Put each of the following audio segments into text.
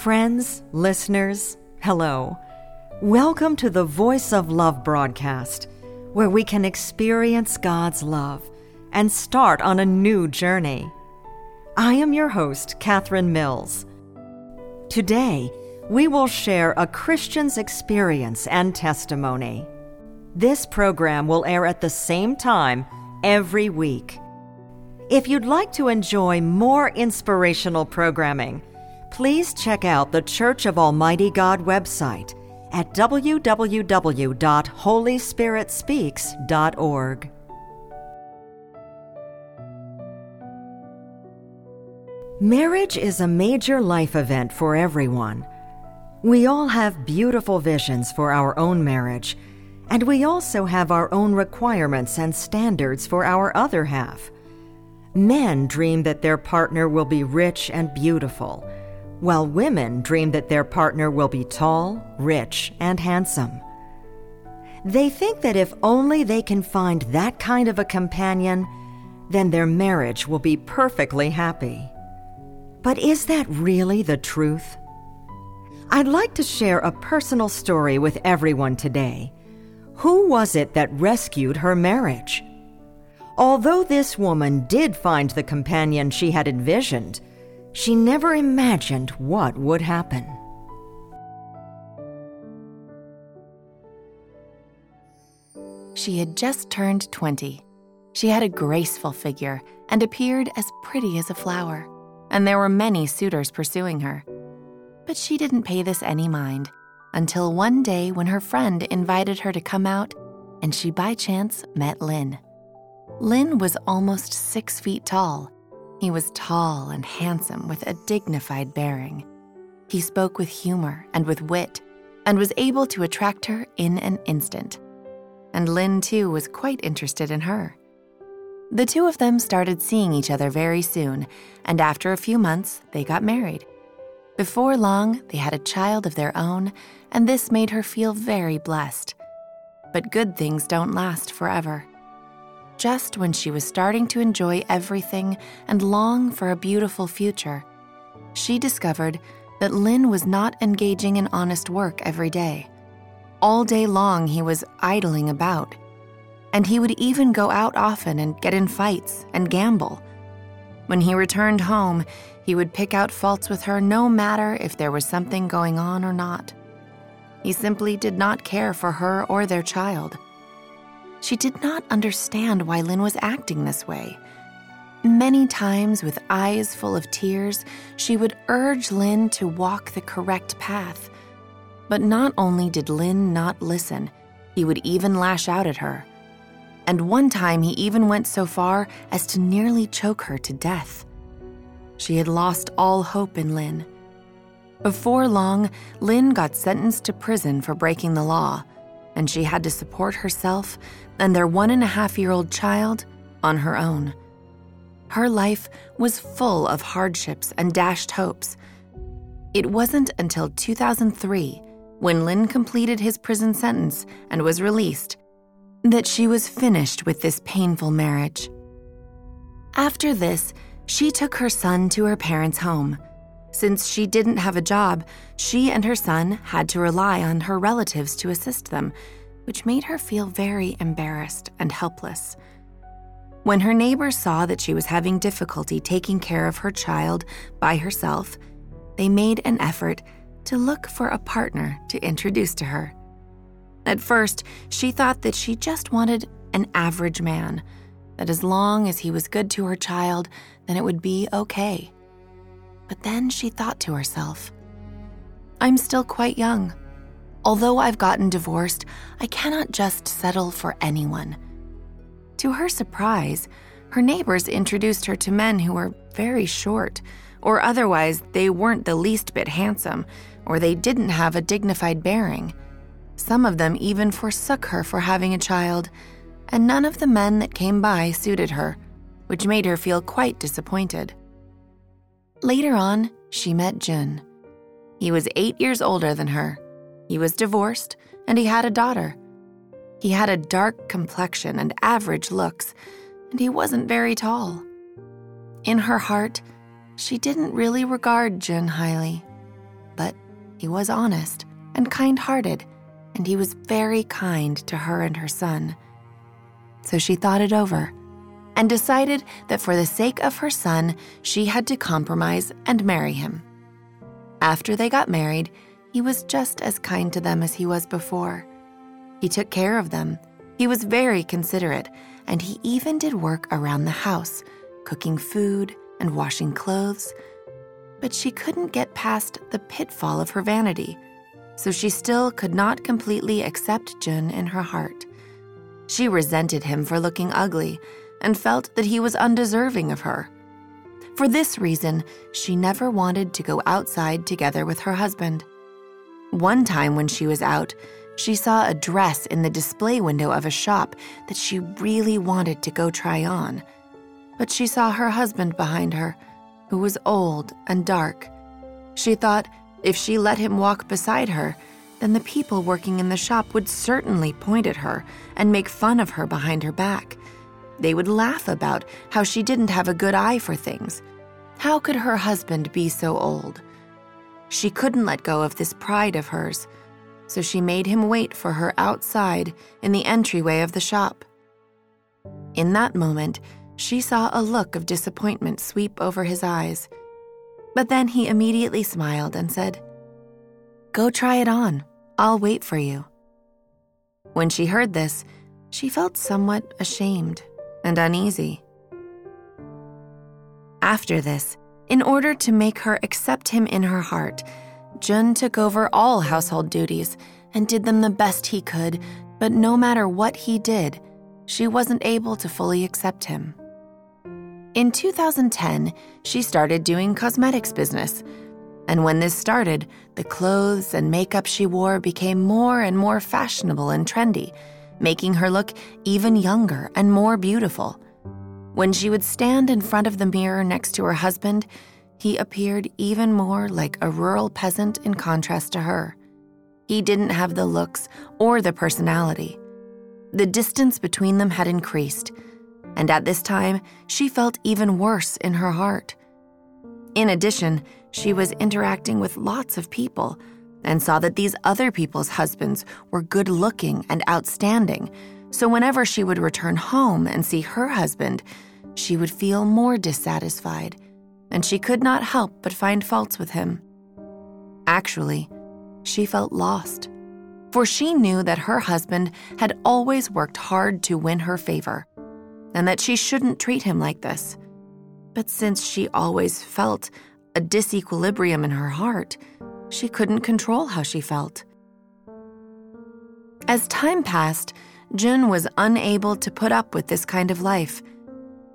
Friends, listeners, hello. Welcome to the Voice of Love broadcast, where we can experience God's love and start on a new journey. I am your host, Catherine Mills. Today, we will share a Christian's experience and testimony. This program will air at the same time every week. If you'd like to enjoy more inspirational programming, please check out the Church of Almighty God website at www.holyspiritspeaks.org. Marriage is a major life event for everyone. We all have beautiful visions for our own marriage, and we also have our own requirements and standards for our other half. Men dream that their partner will be rich and beautiful, while women dream that their partner will be tall, rich, and handsome. They think that if only they can find that kind of a companion, then their marriage will be perfectly happy. But is that really the truth? I'd like to share a personal story with everyone today. Who was it that rescued her marriage? Although this woman did find the companion she had envisioned, she never imagined what would happen. She had just turned 20. She had a graceful figure and appeared as pretty as a flower, and there were many suitors pursuing her. But she didn't pay this any mind until one day when her friend invited her to come out and she by chance met Lynn. Lynn was almost six feet tall. He was tall and handsome with a dignified bearing. He spoke with humor and with wit and was able to attract her in an instant. And Lynn, too, was quite interested in her. The two of them started seeing each other very soon, and after a few months, they got married. Before long, they had a child of their own, and this made her feel very blessed. But good things don't last forever. Just when she was starting to enjoy everything and long for a beautiful future, she discovered that Lynn was not engaging in honest work every day. All day long, he was idling about, and he would even go out often and get in fights and gamble. When he returned home, he would pick out faults with her no matter if there was something going on or not. He simply did not care for her or their child. She did not understand why Lynn was acting this way. Many times, with eyes full of tears, she would urge Lynn to walk the correct path. But not only did Lynn not listen, he would even lash out at her. And one time he even went so far as to nearly choke her to death. She had lost all hope in Lynn. Before long, Lynn got sentenced to prison for breaking the law, and she had to support herself and their one and a half year old child on her own. Her life was full of hardships and dashed hopes. It wasn't until 2003, when Lynn completed his prison sentence and was released, that she was finished with this painful marriage. After this, she took her son to her parents' home since she didn't have a job, she and her son had to rely on her relatives to assist them, which made her feel very embarrassed and helpless. When her neighbors saw that she was having difficulty taking care of her child by herself, they made an effort to look for a partner to introduce to her. At first, she thought that she just wanted an average man, that as long as he was good to her child, then it would be okay. But then she thought to herself, I'm still quite young. Although I've gotten divorced, I cannot just settle for anyone. To her surprise, her neighbors introduced her to men who were very short, or otherwise they weren't the least bit handsome, or they didn't have a dignified bearing. Some of them even forsook her for having a child, and none of the men that came by suited her, which made her feel quite disappointed. Later on, she met Jun. He was eight years older than her. He was divorced, and he had a daughter. He had a dark complexion and average looks, and he wasn't very tall. In her heart, she didn't really regard Jun highly. But he was honest and kind hearted, and he was very kind to her and her son. So she thought it over and decided that for the sake of her son, she had to compromise and marry him. After they got married, he was just as kind to them as he was before. He took care of them, he was very considerate, and he even did work around the house, cooking food and washing clothes. But she couldn't get past the pitfall of her vanity, so she still could not completely accept Jun in her heart. She resented him for looking ugly and felt that he was undeserving of her. For this reason, she never wanted to go outside together with her husband. One time when she was out, she saw a dress in the display window of a shop that she really wanted to go try on. But she saw her husband behind her, who was old and dark. She thought if she let him walk beside her, then the people working in the shop would certainly point at her and make fun of her behind her back. They would laugh about how she didn't have a good eye for things. How could her husband be so old? She couldn't let go of this pride of hers, so she made him wait for her outside in the entryway of the shop. In that moment, she saw a look of disappointment sweep over his eyes. But then he immediately smiled and said, Go try it on. I'll wait for you. When she heard this, she felt somewhat ashamed and uneasy. After this, in order to make her accept him in her heart, Jun took over all household duties and did them the best he could, but no matter what he did, she wasn't able to fully accept him. In 2010, she started doing cosmetics business. And when this started, the clothes and makeup she wore became more and more fashionable and trendy making her look even younger and more beautiful. When she would stand in front of the mirror next to her husband, he appeared even more like a rural peasant in contrast to her. He didn't have the looks or the personality. The distance between them had increased, and at this time, she felt even worse in her heart. In addition, she was interacting with lots of people and saw that these other people's husbands were good looking and outstanding. So whenever she would return home and see her husband, she would feel more dissatisfied, and she could not help but find faults with him. Actually, she felt lost, for she knew that her husband had always worked hard to win her favor, and that she shouldn't treat him like this. But since she always felt a disequilibrium in her heart, she couldn't control how she felt. As time passed, Jun was unable to put up with this kind of life.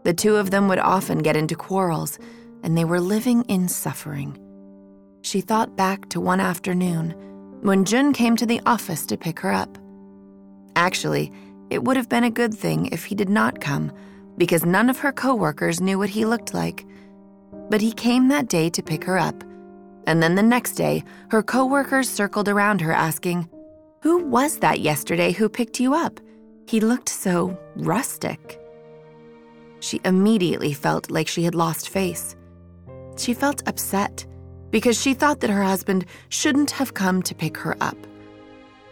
The two of them would often get into quarrels, and they were living in suffering. She thought back to one afternoon when Jun came to the office to pick her up. Actually, it would have been a good thing if he did not come, because none of her coworkers knew what he looked like. But he came that day to pick her up, and then the next day, her coworkers circled around her asking, Who was that yesterday who picked you up? He looked so rustic. She immediately felt like she had lost face. She felt upset because she thought that her husband shouldn't have come to pick her up.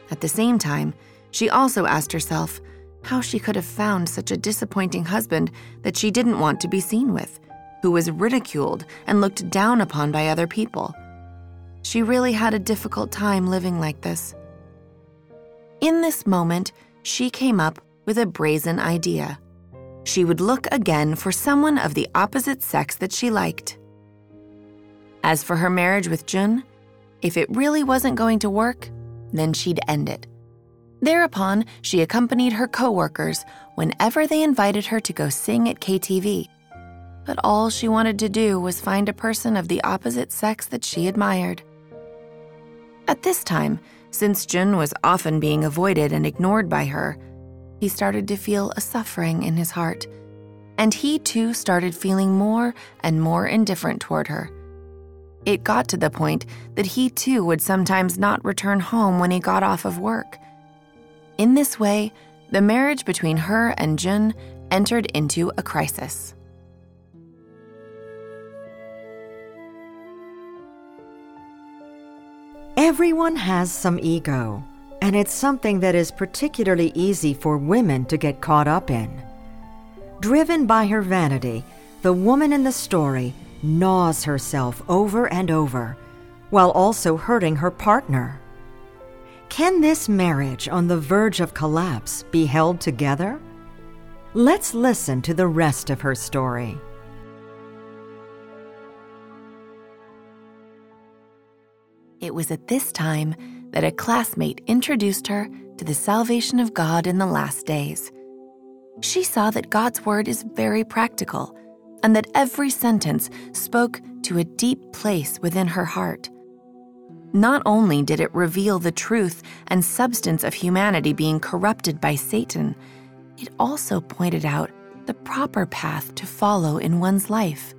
At the same time, she also asked herself how she could have found such a disappointing husband that she didn't want to be seen with, who was ridiculed and looked down upon by other people. She really had a difficult time living like this. In this moment, she came up with a brazen idea. She would look again for someone of the opposite sex that she liked. As for her marriage with Jun, if it really wasn't going to work, then she'd end it. Thereupon, she accompanied her coworkers whenever they invited her to go sing at KTV. But all she wanted to do was find a person of the opposite sex that she admired. At this time, since Jun was often being avoided and ignored by her, he started to feel a suffering in his heart. And he too started feeling more and more indifferent toward her. It got to the point that he too would sometimes not return home when he got off of work. In this way, the marriage between her and Jun entered into a crisis. Everyone has some ego, and it's something that is particularly easy for women to get caught up in. Driven by her vanity, the woman in the story gnaws herself over and over while also hurting her partner. Can this marriage on the verge of collapse be held together? Let's listen to the rest of her story. It was at this time that a classmate introduced her to the salvation of God in the last days. She saw that God's word is very practical and that every sentence spoke to a deep place within her heart. Not only did it reveal the truth and substance of humanity being corrupted by Satan, it also pointed out the proper path to follow in one's life.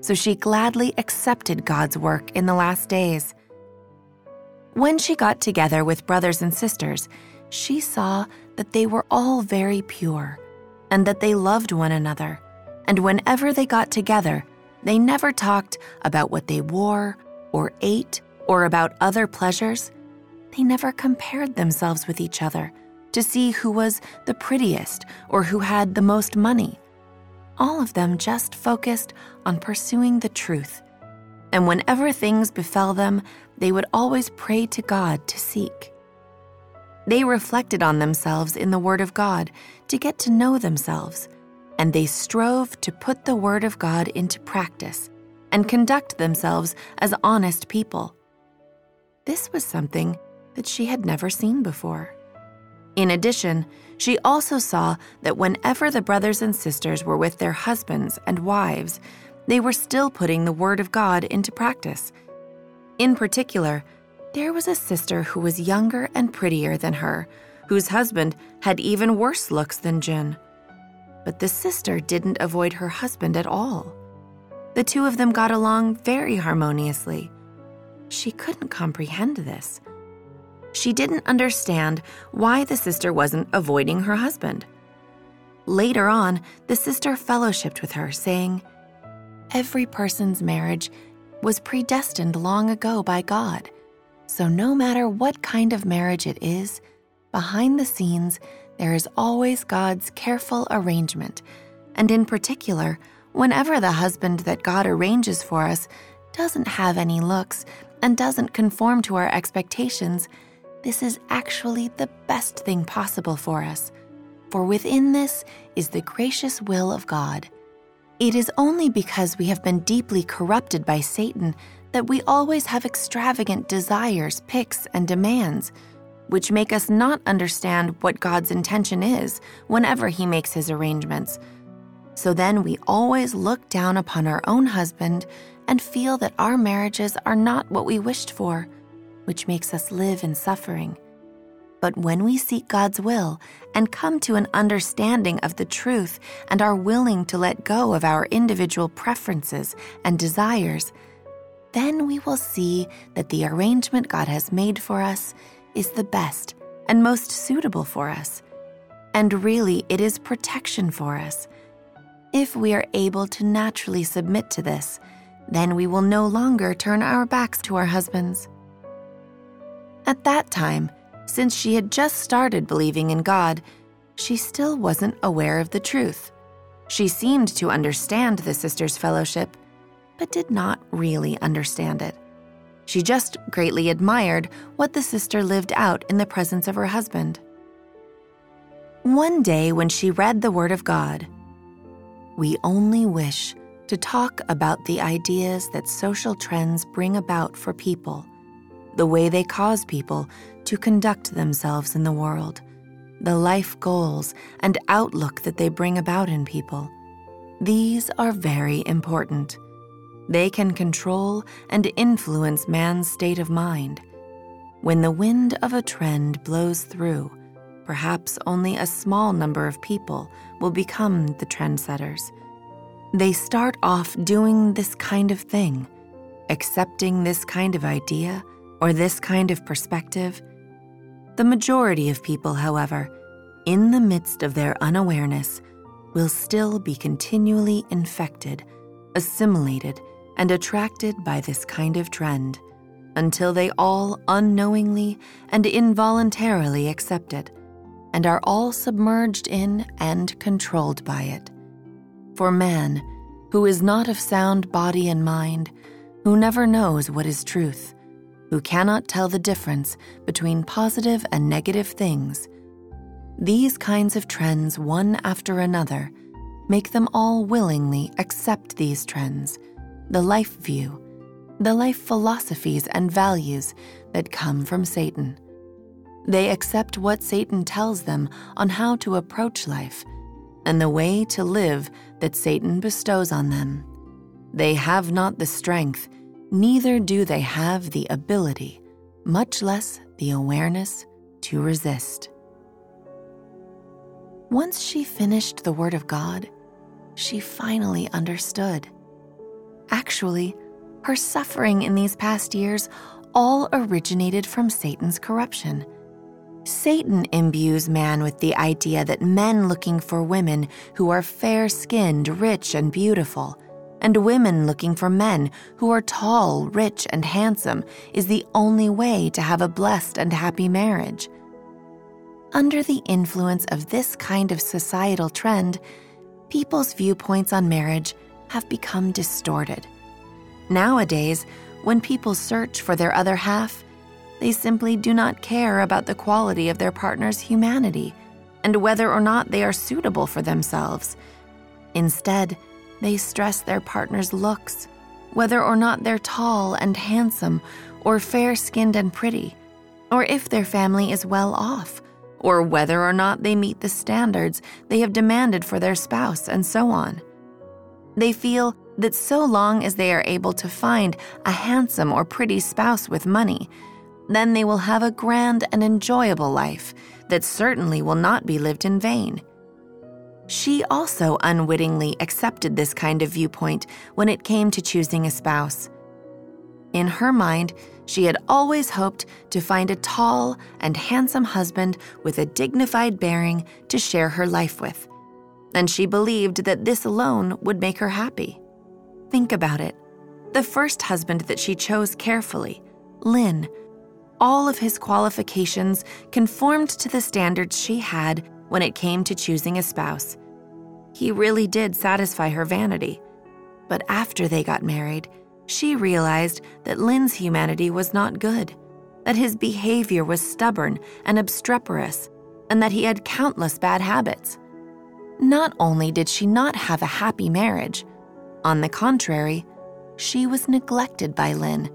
So she gladly accepted God's work in the last days. When she got together with brothers and sisters, she saw that they were all very pure and that they loved one another. And whenever they got together, they never talked about what they wore or ate or about other pleasures. They never compared themselves with each other to see who was the prettiest or who had the most money. All of them just focused on pursuing the truth. And whenever things befell them, they would always pray to God to seek. They reflected on themselves in the Word of God to get to know themselves, and they strove to put the Word of God into practice and conduct themselves as honest people. This was something that she had never seen before. In addition, she also saw that whenever the brothers and sisters were with their husbands and wives, they were still putting the Word of God into practice in particular, there was a sister who was younger and prettier than her, whose husband had even worse looks than Jun. But the sister didn't avoid her husband at all. The two of them got along very harmoniously. She couldn't comprehend this. She didn't understand why the sister wasn't avoiding her husband. Later on, the sister fellowshipped with her, saying, Every person's marriage was predestined long ago by God. So, no matter what kind of marriage it is, behind the scenes, there is always God's careful arrangement. And in particular, whenever the husband that God arranges for us doesn't have any looks and doesn't conform to our expectations, this is actually the best thing possible for us. For within this is the gracious will of God. It is only because we have been deeply corrupted by Satan that we always have extravagant desires, picks, and demands, which make us not understand what God's intention is whenever He makes His arrangements. So then we always look down upon our own husband and feel that our marriages are not what we wished for, which makes us live in suffering. But when we seek God's will and come to an understanding of the truth and are willing to let go of our individual preferences and desires, then we will see that the arrangement God has made for us is the best and most suitable for us. And really, it is protection for us. If we are able to naturally submit to this, then we will no longer turn our backs to our husbands. At that time, since she had just started believing in God, she still wasn't aware of the truth. She seemed to understand the sisters' fellowship, but did not really understand it. She just greatly admired what the sister lived out in the presence of her husband. One day, when she read the Word of God, we only wish to talk about the ideas that social trends bring about for people, the way they cause people to conduct themselves in the world, the life goals and outlook that they bring about in people. These are very important. They can control and influence man's state of mind. When the wind of a trend blows through, perhaps only a small number of people will become the trendsetters. They start off doing this kind of thing, accepting this kind of idea or this kind of perspective the majority of people, however, in the midst of their unawareness, will still be continually infected, assimilated, and attracted by this kind of trend. until they all unknowingly and involuntarily accept it and are all submerged in and controlled by it. For man, who is not of sound body and mind, who never knows what is truth, who cannot tell the difference between positive and negative things, these kinds of trends, one after another, make them all willingly accept these trends, the life view, the life philosophies and values that come from Satan. They accept what Satan tells them on how to approach life and the way to live that Satan bestows on them. They have not the strength, neither do they have the ability, much less the awareness to resist. Once she finished the Word of God, she finally understood. Actually, her suffering in these past years all originated from Satan's corruption. Satan imbues man with the idea that men looking for women who are fair skinned, rich, and beautiful, and women looking for men who are tall, rich, and handsome is the only way to have a blessed and happy marriage. Under the influence of this kind of societal trend, people's viewpoints on marriage have become distorted. Nowadays, when people search for their other half, they simply do not care about the quality of their partner's humanity and whether or not they are suitable for themselves. Instead, they stress their partner's looks, whether or not they're tall and handsome, or fair skinned and pretty, or if their family is well off, or whether or not they meet the standards they have demanded for their spouse, and so on. They feel that so long as they are able to find a handsome or pretty spouse with money, then they will have a grand and enjoyable life that certainly will not be lived in vain. She also unwittingly accepted this kind of viewpoint when it came to choosing a spouse. In her mind, she had always hoped to find a tall and handsome husband with a dignified bearing to share her life with, and she believed that this alone would make her happy. Think about it. The first husband that she chose carefully, Lynn, all of his qualifications conformed to the standards she had when it came to choosing a spouse. He really did satisfy her vanity. But after they got married, she realized that Lynn's humanity was not good, that his behavior was stubborn and obstreperous, and that he had countless bad habits. Not only did she not have a happy marriage, on the contrary, she was neglected by Lynn.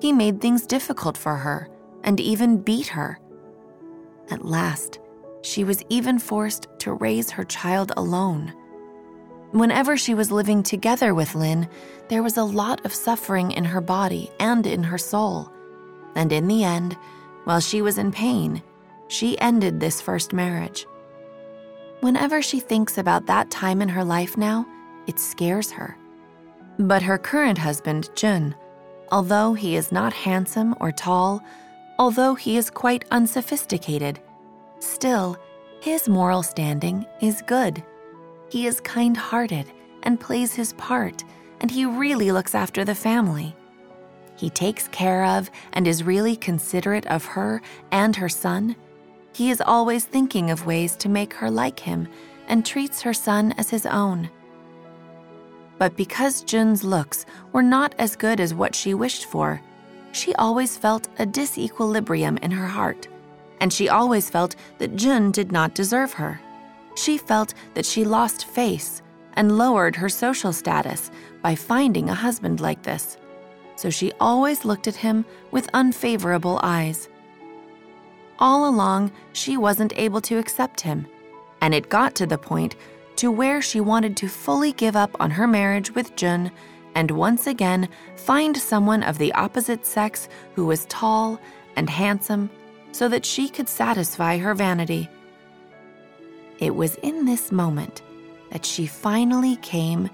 He made things difficult for her and even beat her. At last, she was even forced to raise her child alone. Whenever she was living together with Lynn, there was a lot of suffering in her body and in her soul. And in the end, while she was in pain, she ended this first marriage. Whenever she thinks about that time in her life now, it scares her. But her current husband, Jun, although he is not handsome or tall, although he is quite unsophisticated, still, his moral standing is good. He is kind hearted and plays his part, and he really looks after the family. He takes care of and is really considerate of her and her son. He is always thinking of ways to make her like him and treats her son as his own. But because Jun's looks were not as good as what she wished for, she always felt a disequilibrium in her heart, and she always felt that Jun did not deserve her. She felt that she lost face and lowered her social status by finding a husband like this. So she always looked at him with unfavorable eyes. All along, she wasn't able to accept him, and it got to the point to where she wanted to fully give up on her marriage with Jun and once again find someone of the opposite sex who was tall and handsome so that she could satisfy her vanity. It was in this moment that she finally came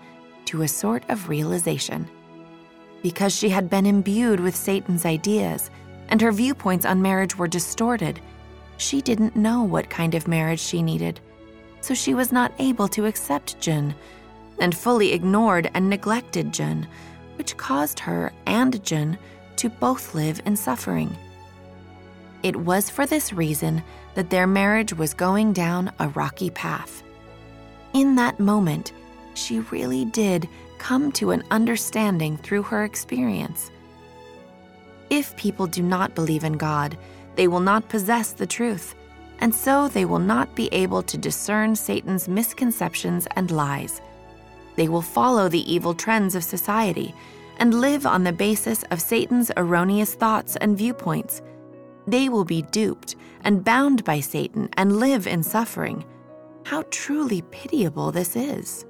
to a sort of realization. Because she had been imbued with Satan's ideas and her viewpoints on marriage were distorted, she didn't know what kind of marriage she needed so she was not able to accept Jun and fully ignored and neglected Jun, which caused her and to to both live in suffering. It was for this reason that their marriage was going down a rocky path. In that moment, she really did come to an understanding through her experience. If people do not believe in God, they will not possess the truth, and so they will not be able to discern Satan's misconceptions and lies. They will follow the evil trends of society and live on the basis of Satan's erroneous thoughts and viewpoints. They will be duped and bound by Satan and live in suffering. How truly pitiable this is.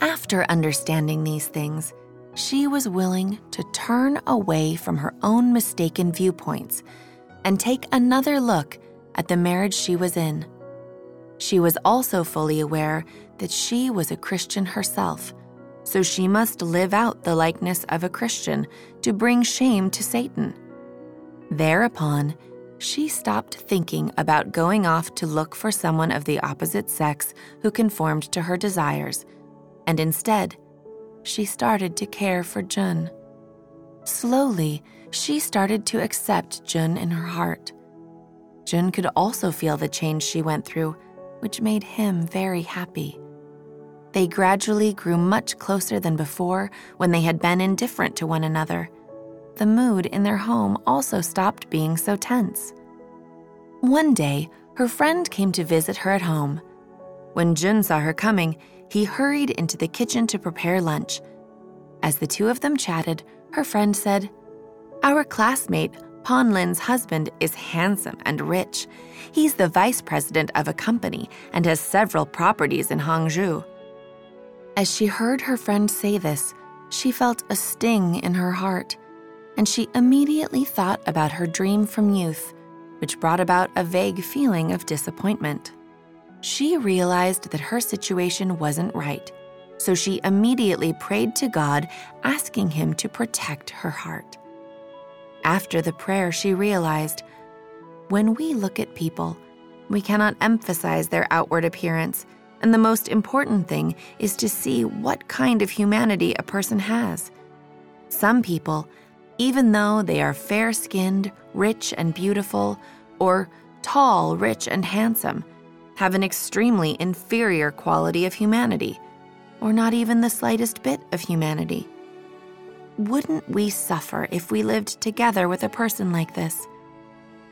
After understanding these things, she was willing to turn away from her own mistaken viewpoints and take another look at the marriage she was in. She was also fully aware that she was a Christian herself, so she must live out the likeness of a Christian to bring shame to Satan. Thereupon, she stopped thinking about going off to look for someone of the opposite sex who conformed to her desires, and instead, she started to care for Jun. Slowly, she started to accept Jun in her heart. Jun could also feel the change she went through, which made him very happy. They gradually grew much closer than before when they had been indifferent to one another. The mood in their home also stopped being so tense. One day, her friend came to visit her at home. When Jun saw her coming, he hurried into the kitchen to prepare lunch. As the two of them chatted, her friend said, Our classmate, Pan Lin's husband, is handsome and rich. He's the vice president of a company and has several properties in Hangzhou. As she heard her friend say this, she felt a sting in her heart, and she immediately thought about her dream from youth, which brought about a vague feeling of disappointment. She realized that her situation wasn't right, so she immediately prayed to God, asking Him to protect her heart. After the prayer, she realized when we look at people, we cannot emphasize their outward appearance, and the most important thing is to see what kind of humanity a person has. Some people, even though they are fair skinned, rich and beautiful, or tall, rich and handsome, have an extremely inferior quality of humanity, or not even the slightest bit of humanity. Wouldn't we suffer if we lived together with a person like this?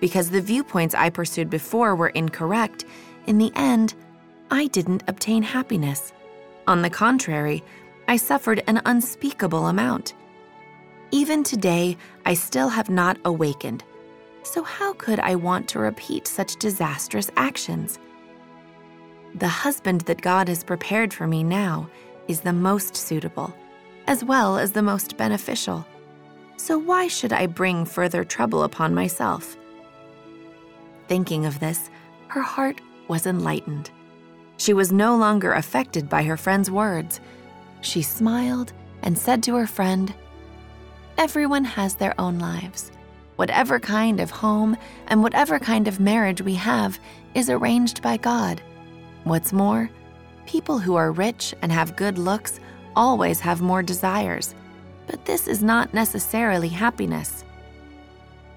Because the viewpoints I pursued before were incorrect, in the end, I didn't obtain happiness. On the contrary, I suffered an unspeakable amount. Even today, I still have not awakened. So, how could I want to repeat such disastrous actions? The husband that God has prepared for me now is the most suitable, as well as the most beneficial. So why should I bring further trouble upon myself? Thinking of this, her heart was enlightened. She was no longer affected by her friend's words. She smiled and said to her friend, Everyone has their own lives. Whatever kind of home and whatever kind of marriage we have is arranged by God. What's more, people who are rich and have good looks always have more desires, but this is not necessarily happiness.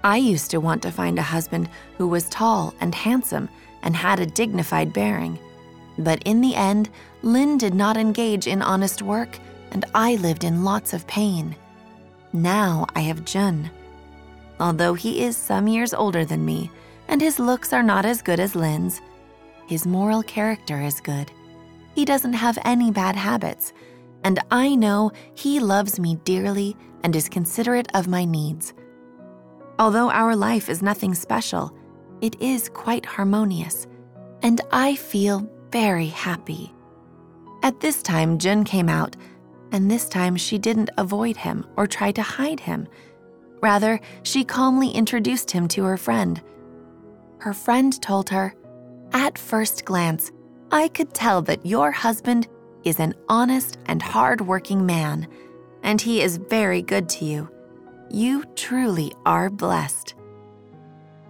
I used to want to find a husband who was tall and handsome and had a dignified bearing. But in the end, Lynn did not engage in honest work, and I lived in lots of pain. Now I have Jun. Although he is some years older than me, and his looks are not as good as Lynn's, his moral character is good. He doesn't have any bad habits, and I know he loves me dearly and is considerate of my needs. Although our life is nothing special, it is quite harmonious, and I feel very happy. At this time, Jun came out, and this time she didn't avoid him or try to hide him. Rather, she calmly introduced him to her friend. Her friend told her, at first glance, I could tell that your husband is an honest and hard-working man, and he is very good to you. You truly are blessed.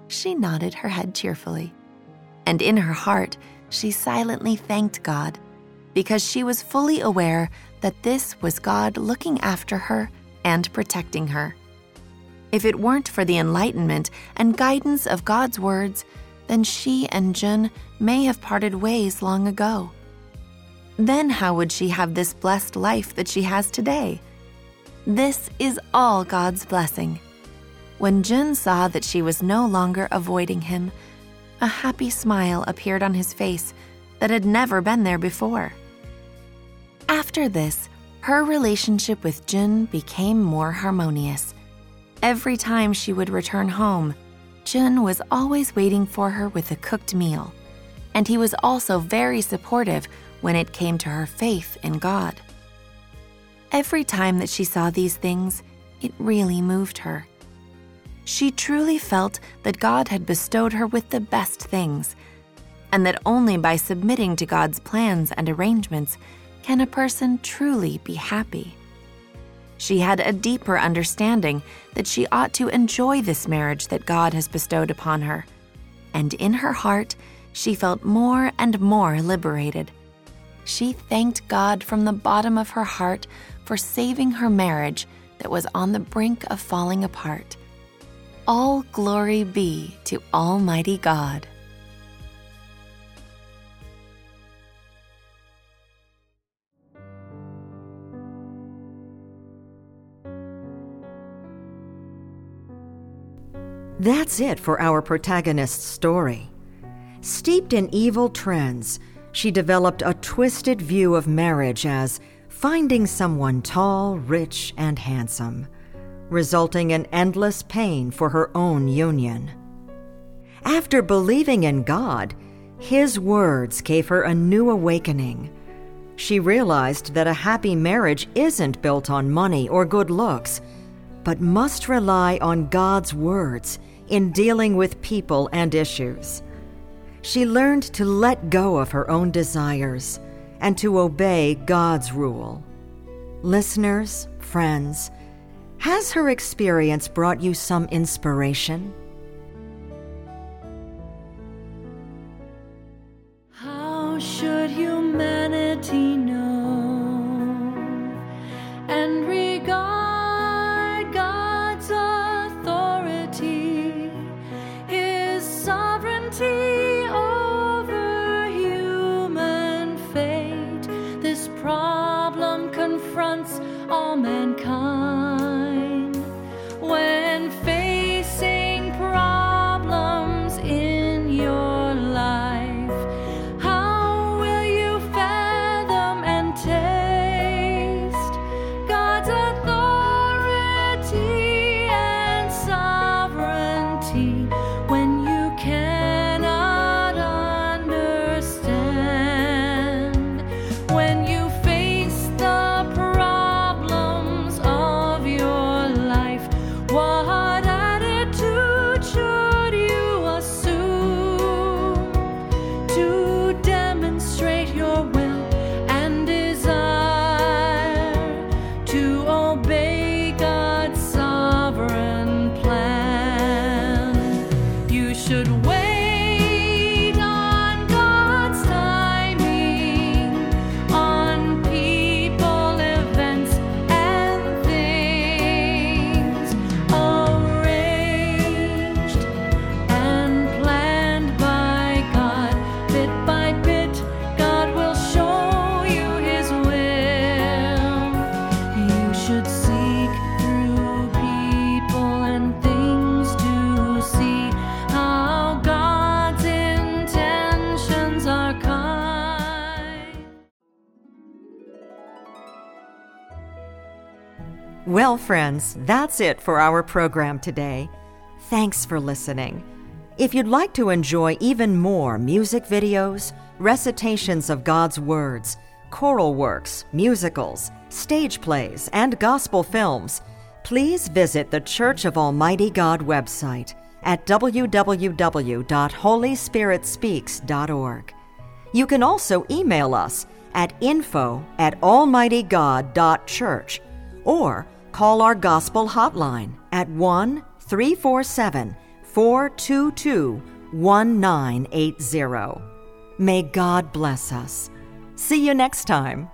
She nodded her head cheerfully, and in her heart, she silently thanked God because she was fully aware that this was God looking after her and protecting her. If it weren't for the enlightenment and guidance of God's words, then she and Jun may have parted ways long ago. Then how would she have this blessed life that she has today? This is all God's blessing. When Jun saw that she was no longer avoiding him, a happy smile appeared on his face that had never been there before. After this, her relationship with Jun became more harmonious. Every time she would return home, Jun was always waiting for her with a cooked meal, and he was also very supportive when it came to her faith in God. Every time that she saw these things, it really moved her. She truly felt that God had bestowed her with the best things, and that only by submitting to God's plans and arrangements can a person truly be happy. She had a deeper understanding that she ought to enjoy this marriage that God has bestowed upon her. And in her heart, she felt more and more liberated. She thanked God from the bottom of her heart for saving her marriage that was on the brink of falling apart. All glory be to Almighty God. That's it for our protagonist's story. Steeped in evil trends, she developed a twisted view of marriage as finding someone tall, rich, and handsome, resulting in endless pain for her own union. After believing in God, His words gave her a new awakening. She realized that a happy marriage isn't built on money or good looks, but must rely on God's words in dealing with people and issues. She learned to let go of her own desires and to obey God's rule. Listeners, friends, has her experience brought you some inspiration? Well, friends, that's it for our program today. Thanks for listening. If you'd like to enjoy even more music videos, recitations of God's words, choral works, musicals, stage plays, and gospel films, please visit the Church of Almighty God website at www.holyspiritspeaks.org. You can also email us at info at almightygod.church or call our gospel hotline at 1 347 422 1980. May God bless us. See you next time.